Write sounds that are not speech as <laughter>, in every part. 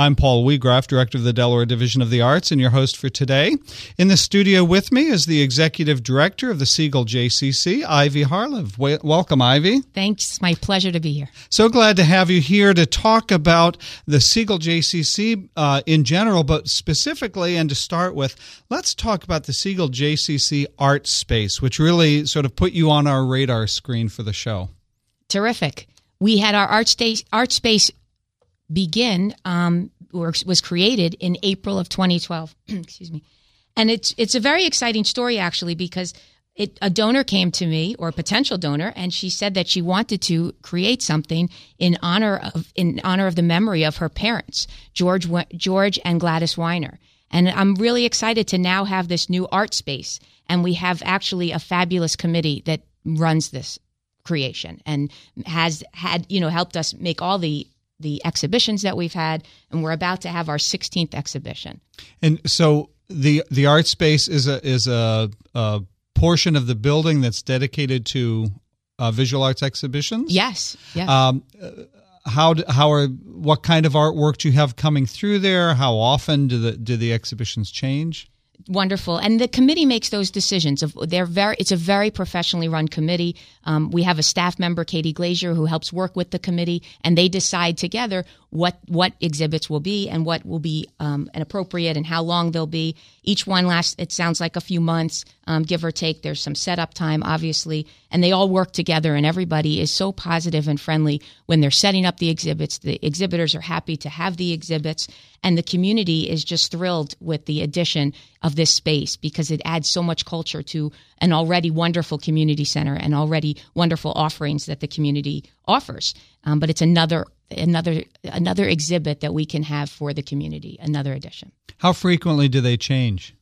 I'm Paul Weagraff, Director of the Delaware Division of the Arts, and your host for today. In the studio with me is the Executive Director of the Siegel JCC, Ivy Harlev. welcome, Ivy. Thanks. My pleasure to be here. So glad to have you here to talk about the Siegel JCC uh, in general, but specifically, and to start with, let's talk about the Siegel JCC art space, which really sort of put you on our radar screen for the show. Terrific. We had our art, space, art space begin um, or was created in April of 2012. <clears throat> Excuse me, and it's it's a very exciting story actually because it, a donor came to me or a potential donor and she said that she wanted to create something in honor of in honor of the memory of her parents George George and Gladys Weiner and I'm really excited to now have this new art space and we have actually a fabulous committee that runs this creation and has had you know helped us make all the the exhibitions that we've had, and we're about to have our 16th exhibition. And so the the art space is a is a, a portion of the building that's dedicated to uh, visual arts exhibitions. Yes. Yes. Um, how how are what kind of artwork do you have coming through there? How often do the do the exhibitions change? Wonderful. And the committee makes those decisions they're very it's a very professionally run committee. Um, we have a staff member katie glazier who helps work with the committee and they decide together what what exhibits will be and what will be um, an appropriate and how long they'll be. Each one lasts it sounds like a few months um, give or take. There's some setup time obviously and they all work together and everybody is so positive and friendly when they're setting up the exhibits the exhibitors are happy to have the exhibits and the community is just thrilled with the addition of this space because it adds so much culture to an already wonderful community center and already wonderful offerings that the community offers. Um, but it's another another another exhibit that we can have for the community, another edition. How frequently do they change?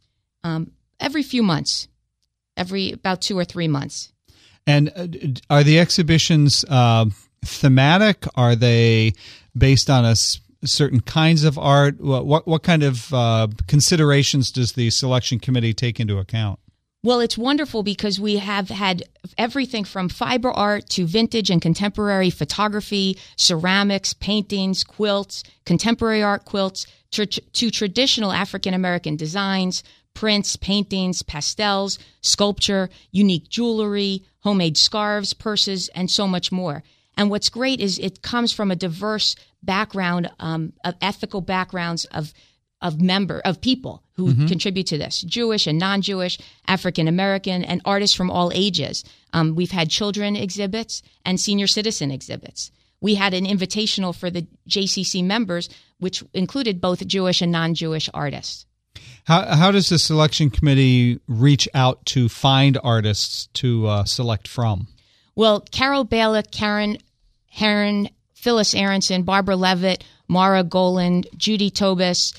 Um, every few months, every about two or three months. And uh, are the exhibitions uh, thematic? Are they based on a certain kinds of art? What what kind of uh, considerations does the selection committee take into account? Well, it's wonderful because we have had everything from fiber art to vintage and contemporary photography, ceramics, paintings, quilts, contemporary art quilts, to traditional African American designs, prints, paintings, pastels, sculpture, unique jewelry, homemade scarves, purses, and so much more. And what's great is it comes from a diverse background um, of ethical backgrounds of of member of people who mm-hmm. contribute to this jewish and non-jewish african american and artists from all ages um, we've had children exhibits and senior citizen exhibits we had an invitational for the jcc members which included both jewish and non-jewish artists how, how does the selection committee reach out to find artists to uh, select from well carol Balick, karen Heron, Phyllis Aronson, Barbara Levitt, Mara Goland, Judy Tobis,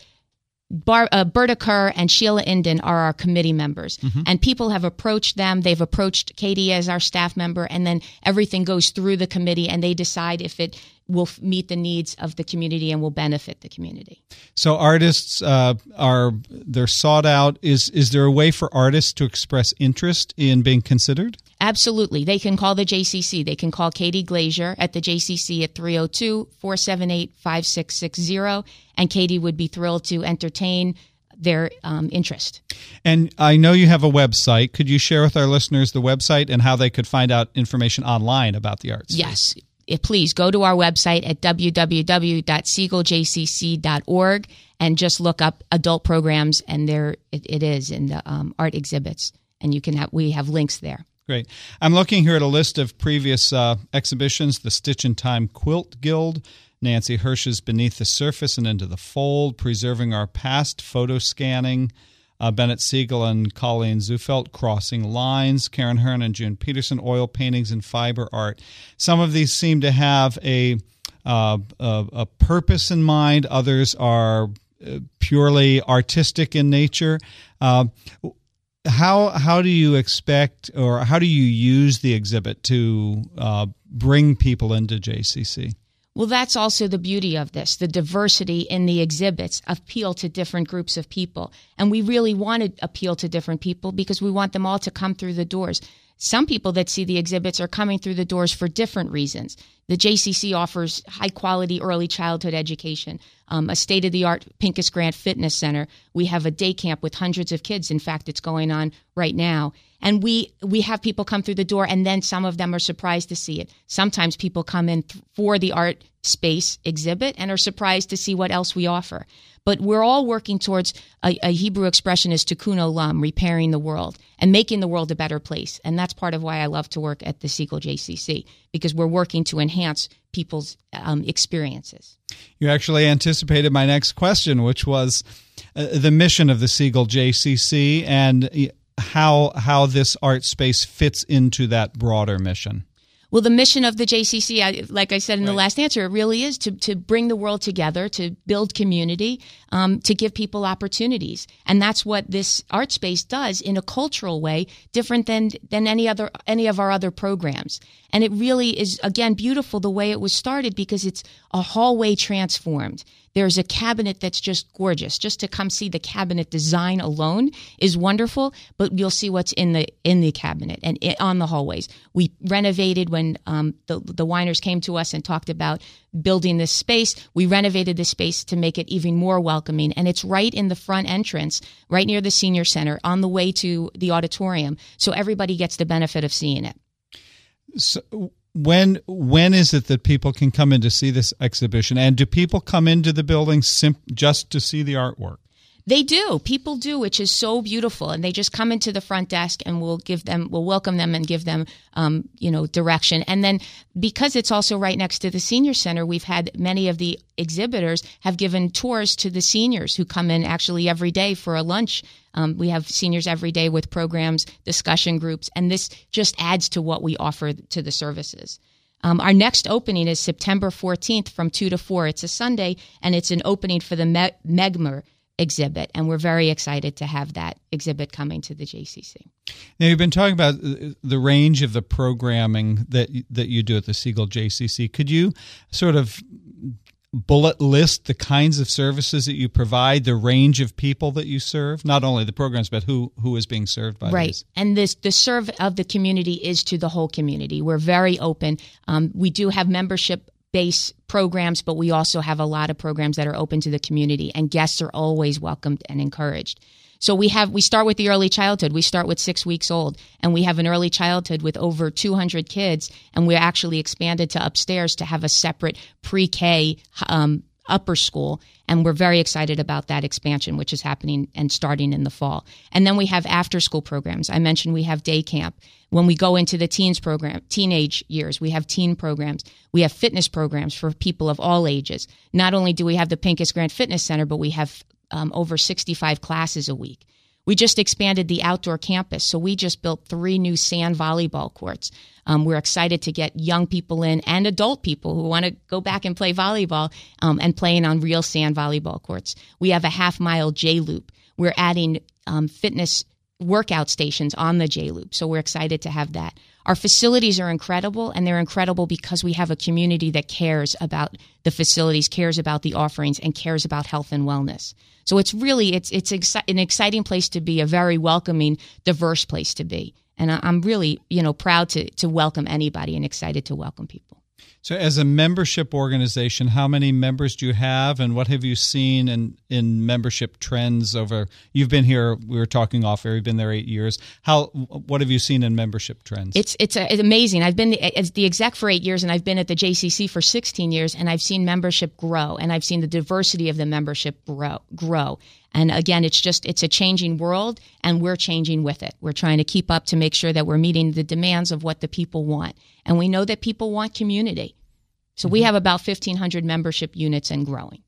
Bar, uh, Berta Kerr and Sheila Inden are our committee members. Mm-hmm. And people have approached them. They've approached Katie as our staff member, and then everything goes through the committee, and they decide if it will meet the needs of the community and will benefit the community. So artists uh, are they're sought out. Is is there a way for artists to express interest in being considered? Absolutely. They can call the JCC. They can call Katie Glazier at the JCC at 302 478 5660. And Katie would be thrilled to entertain their um, interest. And I know you have a website. Could you share with our listeners the website and how they could find out information online about the arts? Yes. Please go to our website at www.siegeljcc.org and just look up adult programs, and there it, it is in the um, art exhibits, and you can have we have links there. Great. I'm looking here at a list of previous uh, exhibitions the Stitch in Time Quilt Guild, Nancy Hirsch's Beneath the Surface and Into the Fold, Preserving Our Past, Photo Scanning, uh, Bennett Siegel and Colleen Zufelt, Crossing Lines, Karen Hearn and June Peterson, Oil Paintings and Fiber Art. Some of these seem to have a, uh, a, a purpose in mind, others are uh, purely artistic in nature. Uh, how how do you expect or how do you use the exhibit to uh, bring people into JCC? Well, that's also the beauty of this. The diversity in the exhibits appeal to different groups of people. And we really want to appeal to different people because we want them all to come through the doors. Some people that see the exhibits are coming through the doors for different reasons. The JCC offers high quality early childhood education. um, a state of the art Pincus Grant Fitness Center. We have a day camp with hundreds of kids. In fact, it's going on right now. And we, we have people come through the door and then some of them are surprised to see it. Sometimes people come in th- for the art space exhibit and are surprised to see what else we offer. But we're all working towards a, a Hebrew expression is tikkun olam, repairing the world and making the world a better place. And that's part of why I love to work at the Siegel JCC because we're working to enhance people's um, experiences. You actually anticipated my next question, which was uh, the mission of the Siegel JCC and how how this art space fits into that broader mission. Well, the mission of the JCC, I, like I said in right. the last answer, it really is to, to bring the world together, to build community, um, to give people opportunities. And that's what this art space does in a cultural way, different than, than any other, any of our other programs. And it really is, again, beautiful the way it was started because it's a hallway transformed. There's a cabinet that's just gorgeous. Just to come see the cabinet design alone is wonderful, but you'll see what's in the in the cabinet and it, on the hallways. We renovated when um, the the Weiners came to us and talked about building this space. We renovated the space to make it even more welcoming, and it's right in the front entrance, right near the senior center, on the way to the auditorium, so everybody gets the benefit of seeing it. So when when is it that people can come in to see this exhibition? And do people come into the building sim- just to see the artwork they do. People do which is so beautiful. And they just come into the front desk and we'll give them we'll welcome them and give them um, you know direction. And then because it's also right next to the senior center we've had many of the exhibitors have given tours to the seniors who come in actually every day for a lunch. Um, we have seniors every day with programs, discussion groups, and this just adds to what we offer to the services. Um, our next opening is September 14th from 2 to 4. It's a Sunday, and it's an opening for the Me- Megmer exhibit, and we're very excited to have that exhibit coming to the JCC. Now, you've been talking about the range of the programming that that you do at the Siegel JCC. Could you sort of bullet list the kinds of services that you provide, the range of people that you serve, not only the programs, but who who is being served by right. These. And this the serve of the community is to the whole community. We're very open. Um, we do have membership based programs, but we also have a lot of programs that are open to the community, and guests are always welcomed and encouraged. So we have we start with the early childhood. We start with six weeks old, and we have an early childhood with over 200 kids, and we're actually expanded to upstairs to have a separate pre-K um, upper school, and we're very excited about that expansion, which is happening and starting in the fall. And then we have after school programs. I mentioned we have day camp. When we go into the teens program, teenage years, we have teen programs. We have fitness programs for people of all ages. Not only do we have the Pincus Grant Fitness Center, but we have um, over 65 classes a week. We just expanded the outdoor campus, so we just built three new sand volleyball courts. Um, we're excited to get young people in and adult people who want to go back and play volleyball um, and playing on real sand volleyball courts. We have a half mile J loop. We're adding um, fitness workout stations on the J Loop. So we're excited to have that. Our facilities are incredible, and they're incredible because we have a community that cares about the facilities, cares about the offerings, and cares about health and wellness. So it's really it's it's exci- an exciting place to be, a very welcoming, diverse place to be, and I'm really you know proud to to welcome anybody and excited to welcome people. So, as a membership organization, how many members do you have, and what have you seen in, in membership trends over? You've been here. We were talking off air. You've been there eight years. How? What have you seen in membership trends? It's it's, a, it's amazing. I've been uh, the, as the exec for eight years, and I've been at the JCC for 16 years, and I've seen membership grow, and I've seen the diversity of the membership grow grow. And again, it's just it's a changing world, and we're changing with it. We're trying to keep up to make sure that we're meeting the demands of what the people want, and we know that people want community. So mm-hmm. we have about 1,500 membership units and growing.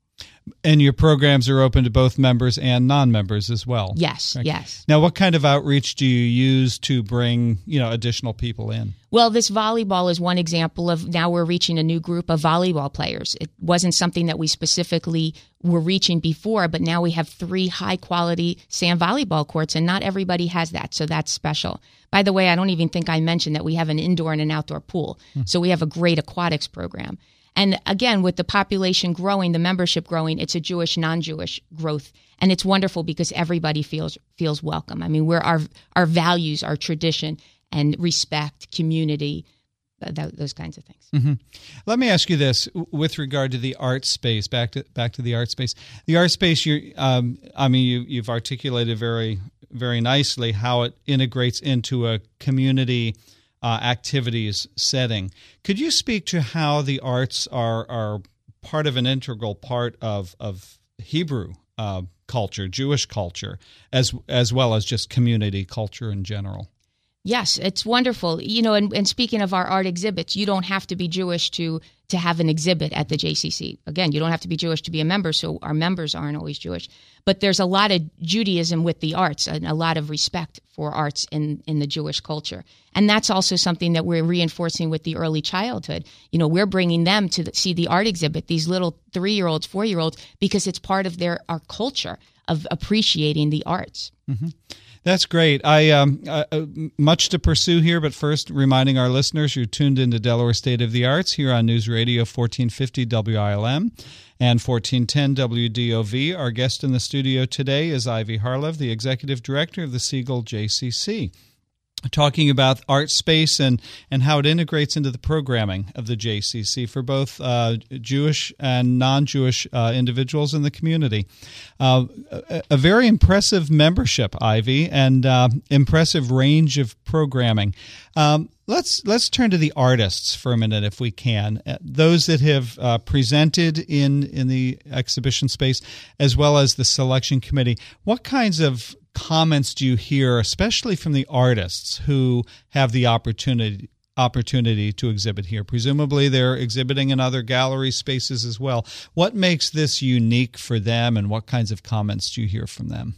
And your programs are open to both members and non-members as well. Yes, yes. Now, what kind of outreach do you use to bring you know additional people in? Well, this volleyball is one example of now we're reaching a new group of volleyball players. It wasn't something that we specifically were reaching before, but now we have three high quality sand volleyball courts, and not everybody has that, so that's special. By the way, I don't even think I mentioned that we have an indoor and an outdoor pool, hmm. so we have a great aquatics program. And again, with the population growing, the membership growing, it's a Jewish, non-Jewish growth, and it's wonderful because everybody feels feels welcome. I mean, we're our our values, our tradition, and respect, community, th- those kinds of things. Mm-hmm. Let me ask you this with regard to the art space. Back to back to the art space. The art space. You, um, I mean, you, you've articulated very very nicely how it integrates into a community uh, activities setting. Could you speak to how the arts are are part of an integral part of of Hebrew uh, culture, Jewish culture, as as well as just community culture in general? Yes, it's wonderful. You know, and, and, speaking of our art exhibits, you don't have to be Jewish to to have an exhibit at the JCC. Again, you don't have to be Jewish to be a member, so our members aren't always Jewish. But there's a lot of Judaism with the arts and a lot of respect for arts in in the Jewish culture. And that's also something that we're reinforcing with the early childhood. You know, we're bringing them to the, see the art exhibit, these little 3-year-olds, 4-year-olds because it's part of their our culture of appreciating the arts. Mm-hmm. That's great. I um, uh, uh, much to pursue here, but first, reminding our listeners you're tuned into Delaware State of the Arts here on News Radio 1450 WILM and 1410 WDOV. Our guest in the studio today is Ivy Harlev, the executive director of the Siegel JCC talking about art space and, and how it integrates into the programming of the JCC for both uh, Jewish and non Jewish uh, individuals in the community. Uh, a, a, very impressive membership, Ivy, and uh, impressive range of programming. Um, let's let's turn to the artists for a minute, if we can. Uh, those that have uh, presented in in the exhibition space, as well as the selection committee. What kinds of comments do you hear, especially from the artists who have the opportunity opportunity to exhibit here? Presumably, they're exhibiting in other gallery spaces as well. What makes this unique for them, and what kinds of comments do you hear from them?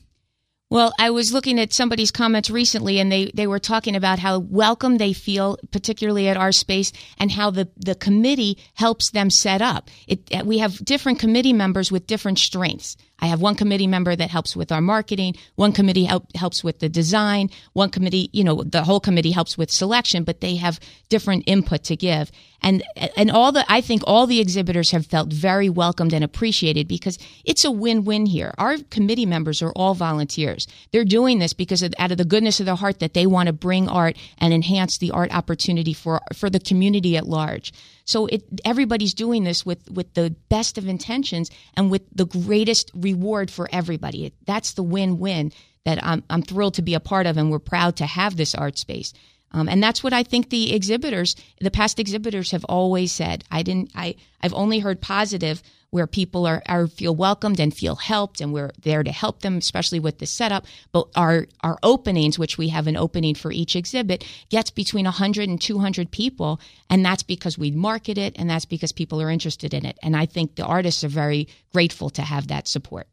Well, I was looking at somebody's comments recently, and they, they were talking about how welcome they feel, particularly at our space, and how the, the committee helps them set up. It, uh, we have different committee members with different strengths. I have one committee member that helps with our marketing. One committee help, helps with the design. One committee, you know, the whole committee helps with selection, but they have different input to give. And, and all the, I think all the exhibitors have felt very welcomed and appreciated because it's a win-win here. Our committee members are all volunteers. They're doing this because of, out of the goodness of their heart that they want to bring art and enhance the art opportunity for, for the community at large. So it, everybody's doing this with, with the best of intentions and with the greatest reward for everybody. That's the win-win that I'm, I'm thrilled to be a part of, and we're proud to have this art space. Um, and that's what I think the exhibitors, the past exhibitors, have always said. I didn't. I I've only heard positive where people are, are feel welcomed and feel helped, and we're there to help them, especially with the setup. But our our openings, which we have an opening for each exhibit, gets between 100 and 200 people, and that's because we market it, and that's because people are interested in it. And I think the artists are very grateful to have that support.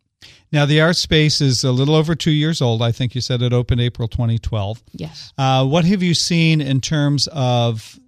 Now, the art space is a little over two years old. I think you said it opened April 2012. Yes. Uh, what have you seen in terms of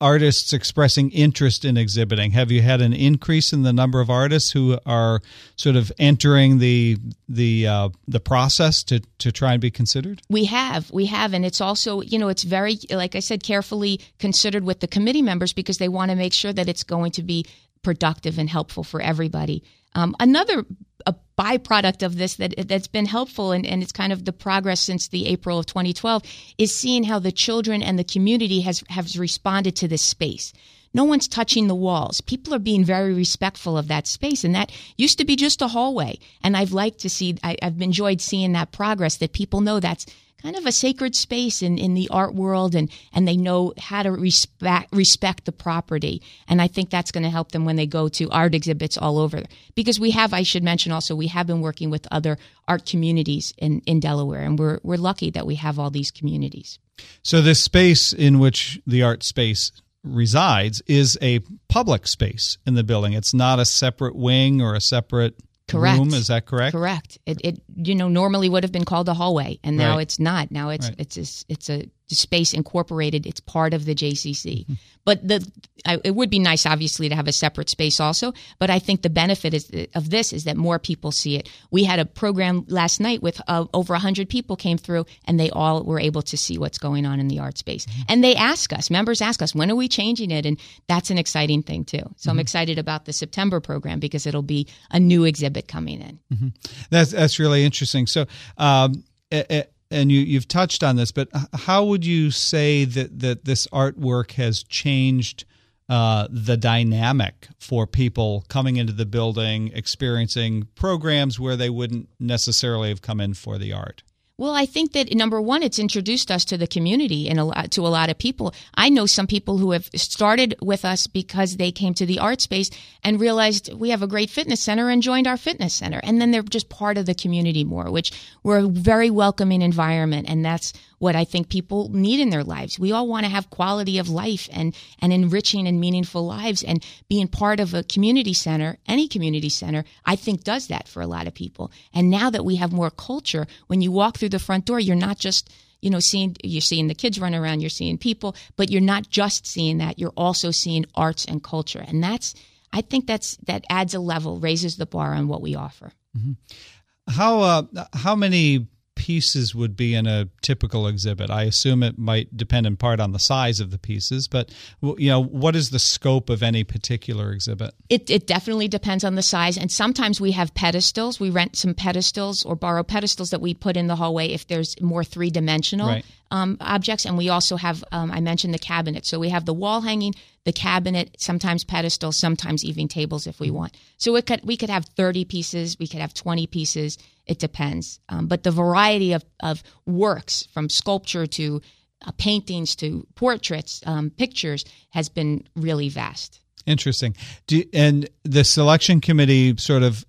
artists expressing interest in exhibiting? Have you had an increase in the number of artists who are sort of entering the the uh, the process to to try and be considered? We have, we have, and it's also you know it's very like I said carefully considered with the committee members because they want to make sure that it's going to be productive and helpful for everybody. Um, another a byproduct of this that that's been helpful and, and it's kind of the progress since the April of 2012 is seeing how the children and the community has has responded to this space. No one's touching the walls. People are being very respectful of that space, and that used to be just a hallway. And I've liked to see, I, I've enjoyed seeing that progress. That people know that's kind of a sacred space in, in the art world and, and they know how to respect respect the property. And I think that's going to help them when they go to art exhibits all over. Because we have, I should mention also, we have been working with other art communities in, in Delaware, and we're we're lucky that we have all these communities. So this space in which the art space resides is a public space in the building. It's not a separate wing or a separate correct. room. Is that correct? Correct. It, it you know normally would have been called a hallway, and now right. it's not. Now it's right. it's a, it's a space incorporated. It's part of the JCC. Mm-hmm. But the I, it would be nice, obviously, to have a separate space also. But I think the benefit is, of this is that more people see it. We had a program last night with uh, over hundred people came through, and they all were able to see what's going on in the art space. Mm-hmm. And they ask us, members ask us, when are we changing it? And that's an exciting thing too. So mm-hmm. I'm excited about the September program because it'll be a new exhibit coming in. Mm-hmm. That's that's really interesting. So. Um, it, it, and you, you've touched on this, but how would you say that, that this artwork has changed uh, the dynamic for people coming into the building, experiencing programs where they wouldn't necessarily have come in for the art? Well, I think that number one, it's introduced us to the community and a lot, to a lot of people. I know some people who have started with us because they came to the art space and realized we have a great fitness center and joined our fitness center. And then they're just part of the community more, which we're a very welcoming environment. And that's what I think people need in their lives. We all want to have quality of life and, and enriching and meaningful lives. And being part of a community center, any community center, I think does that for a lot of people. And now that we have more culture, when you walk through the front door, you're not just you know, seeing you're seeing the kids run around, you're seeing people, but you're not just seeing that. You're also seeing arts and culture, and that's I think that's that adds a level, raises the bar on what we offer. Mm-hmm. How uh, how many pieces would be in a typical exhibit? I assume it might depend in part on the size of the pieces, but you know, what is the scope of any particular exhibit? It, it definitely depends on the size, and sometimes we have pedestals. We rent some pedestals or borrow pedestals that we put in the hallway if there's more three dimensional. Right. Um, objects, and we also have, um, I mentioned the cabinet. So we have the wall hanging, the cabinet, sometimes pedestals, sometimes even tables if we want. So it could, we could have 30 pieces, we could have 20 pieces it depends. Um, but the variety of, of works, from sculpture to uh, paintings to portraits, um, pictures, has been really vast. Interesting. Do, and the selection committee sort of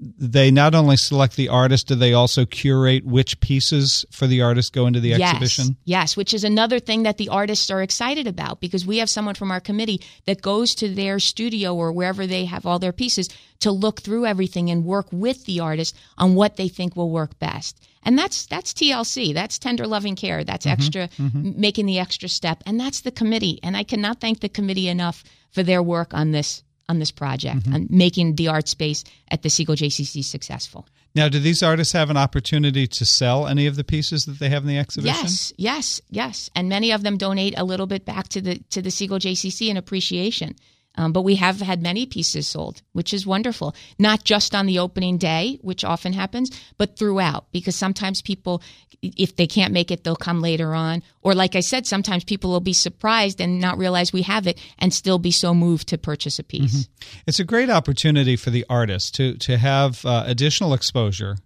they not only select the artist, do they also curate which pieces for the artist go into the yes, exhibition? Yes, which is another thing that the artists are excited about because we have someone from our committee that goes to their studio or wherever they have all their pieces to look through everything and work with the artist on what they think will work best. And that's that's TLC. That's tender loving care. That's mm-hmm, extra mm-hmm. making the extra step. And that's the committee. And I cannot thank the committee enough for their work on this on this project mm-hmm. and making the art space at the Siegel JCC successful. Now, do these artists have an opportunity to sell any of the pieces that they have in the exhibition? Yes, yes, yes, and many of them donate a little bit back to the to the Siegel JCC in appreciation. Um, but we have had many pieces sold, which is wonderful. Not just on the opening day, which often happens, but throughout, because sometimes people, if they can't make it, they'll come later on. Or, like I said, sometimes people will be surprised and not realize we have it and still be so moved to purchase a piece. Mm-hmm. It's a great opportunity for the artist to, to have uh, additional exposure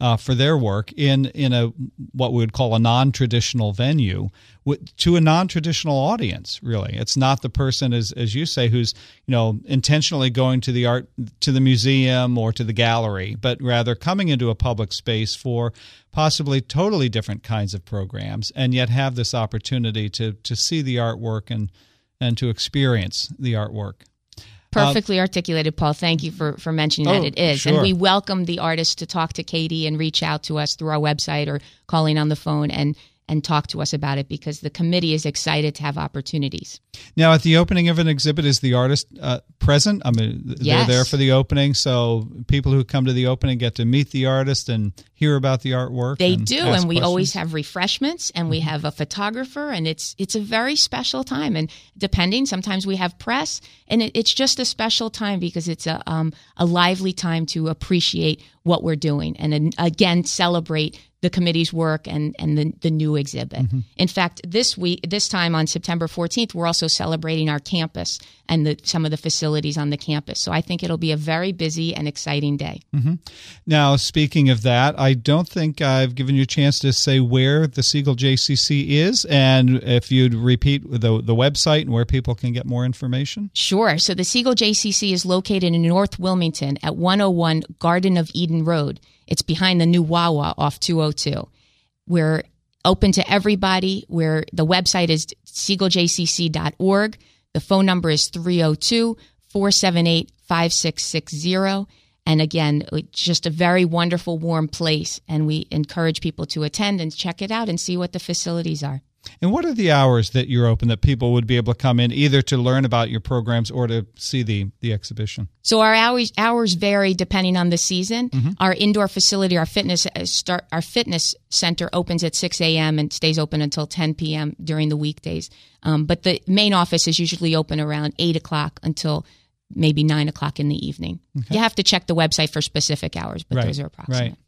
uh, for their work in in a what we would call a non traditional venue to a non traditional audience. Really, it's not the person as as you say who's you know intentionally going to the art to the museum or to the gallery, but rather coming into a public space for possibly totally different kinds of programs, and yet have this opportunity to to see the artwork and and to experience the artwork. Perfectly uh, articulated, Paul. Thank you for, for mentioning oh, that it is. Sure. And we welcome the artists to talk to Katie and reach out to us through our website or calling on the phone and and talk to us about it because the committee is excited to have opportunities. Now, at the opening of an exhibit, is the artist uh, present? I mean, they're there for the opening, so people who come to the opening get to meet the artist and hear about the artwork. They do, and we questions. always have refreshments, and we mm-hmm. have a photographer, and it's it's a very special time. And depending, sometimes we have press, and it, it's just a special time because it's a um, a lively time to appreciate what we're doing, and again celebrate the committee's work and, and the, the new exhibit. Mm-hmm. In fact, this week, this time on September 14th, we're also celebrating our campus and the, some of the facilities on the campus. So I think it'll be a very busy and exciting day. Mm-hmm. Now, speaking of that, I don't think I've given you a chance to say where the Siegel JCC is, and if you'd repeat the, the website and where people can get more information. Sure. So the Siegel JCC is located in North Wilmington at 101 Garden of Eden Road. It's behind the new Wawa off 202. We're open to everybody. Where the website is siegeljcc.org. The phone number is 302 478 5660. And again, it's just a very wonderful, warm place. And we encourage people to attend and check it out and see what the facilities are. And what are the hours that you're open that people would be able to come in either to learn about your programs or to see the, the exhibition? So our hours hours vary depending on the season. Mm-hmm. Our indoor facility, our fitness uh, start, our fitness center opens at 6 a.m. and stays open until 10 p.m. during the weekdays. Um, but the main office is usually open around 8 o'clock until maybe 9 o'clock in the evening. Okay. You have to check the website for specific hours, but right. those are approximate. Right.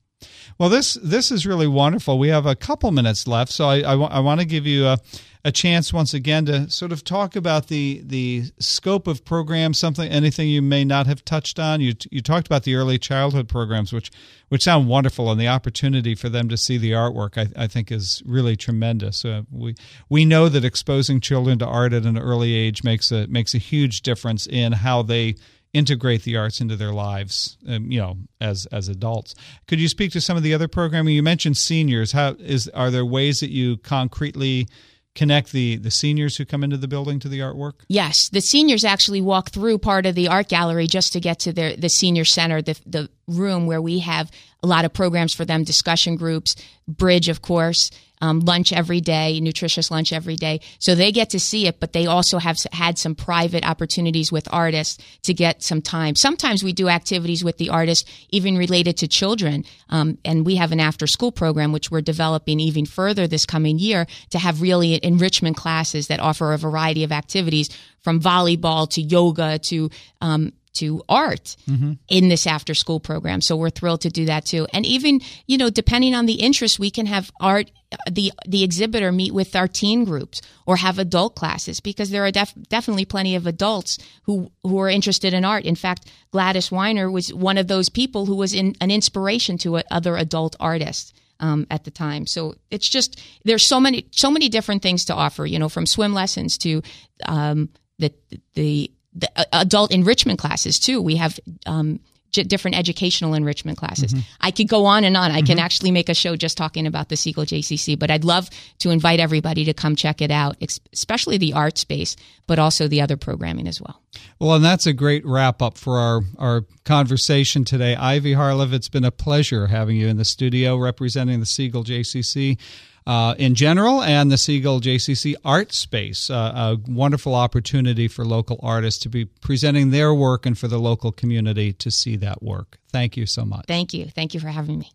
Well, this this is really wonderful. We have a couple minutes left, so I, I, w- I want to give you a, a chance once again to sort of talk about the the scope of programs, something anything you may not have touched on. You you talked about the early childhood programs, which which sound wonderful, and the opportunity for them to see the artwork, I, I think, is really tremendous. Uh, we we know that exposing children to art at an early age makes a makes a huge difference in how they integrate the arts into their lives, um, you know, as as adults. Could you speak to some of the other programming? You mentioned seniors. How is are there ways that you concretely connect the the seniors who come into the building to the artwork? Yes, the seniors actually walk through part of the art gallery just to get to their the senior center, the the room where we have a lot of programs for them, discussion groups, bridge, of course um, lunch every day, nutritious lunch every day. So they get to see it, but they also have had some private opportunities with artists to get some time. Sometimes we do activities with the artists, even related to children. Um, and we have an after school program, which we're developing even further this coming year to have really enrichment classes that offer a variety of activities from volleyball to yoga to um, to art mm-hmm. in this after school program. So we're thrilled to do that too. And even, you know, depending on the interest, we can have art the the exhibitor meet with our teen groups or have adult classes because there are def- definitely plenty of adults who who are interested in art. In fact, Gladys Weiner was one of those people who was in, an inspiration to other adult artists. Um, at the time. So it's just there's so many so many different things to offer. You know, from swim lessons to um, the the the uh, adult enrichment classes too. We have um, j- different educational enrichment classes. Mm-hmm. I could go on and on. I mm-hmm. can actually make a show just talking about the Siegel JCC, but I'd love to invite everybody to come check it out, especially the art space, but also the other programming as well. Well, and that's a great wrap up for our, our conversation today. Ivy Harlev, it's been a pleasure having you in the studio representing the Siegel JCC uh, in general and the Siegel JCC art space. Uh, a wonderful opportunity for local artists to be presenting their work and for the local community to see that work. Thank you so much. Thank you. Thank you for having me.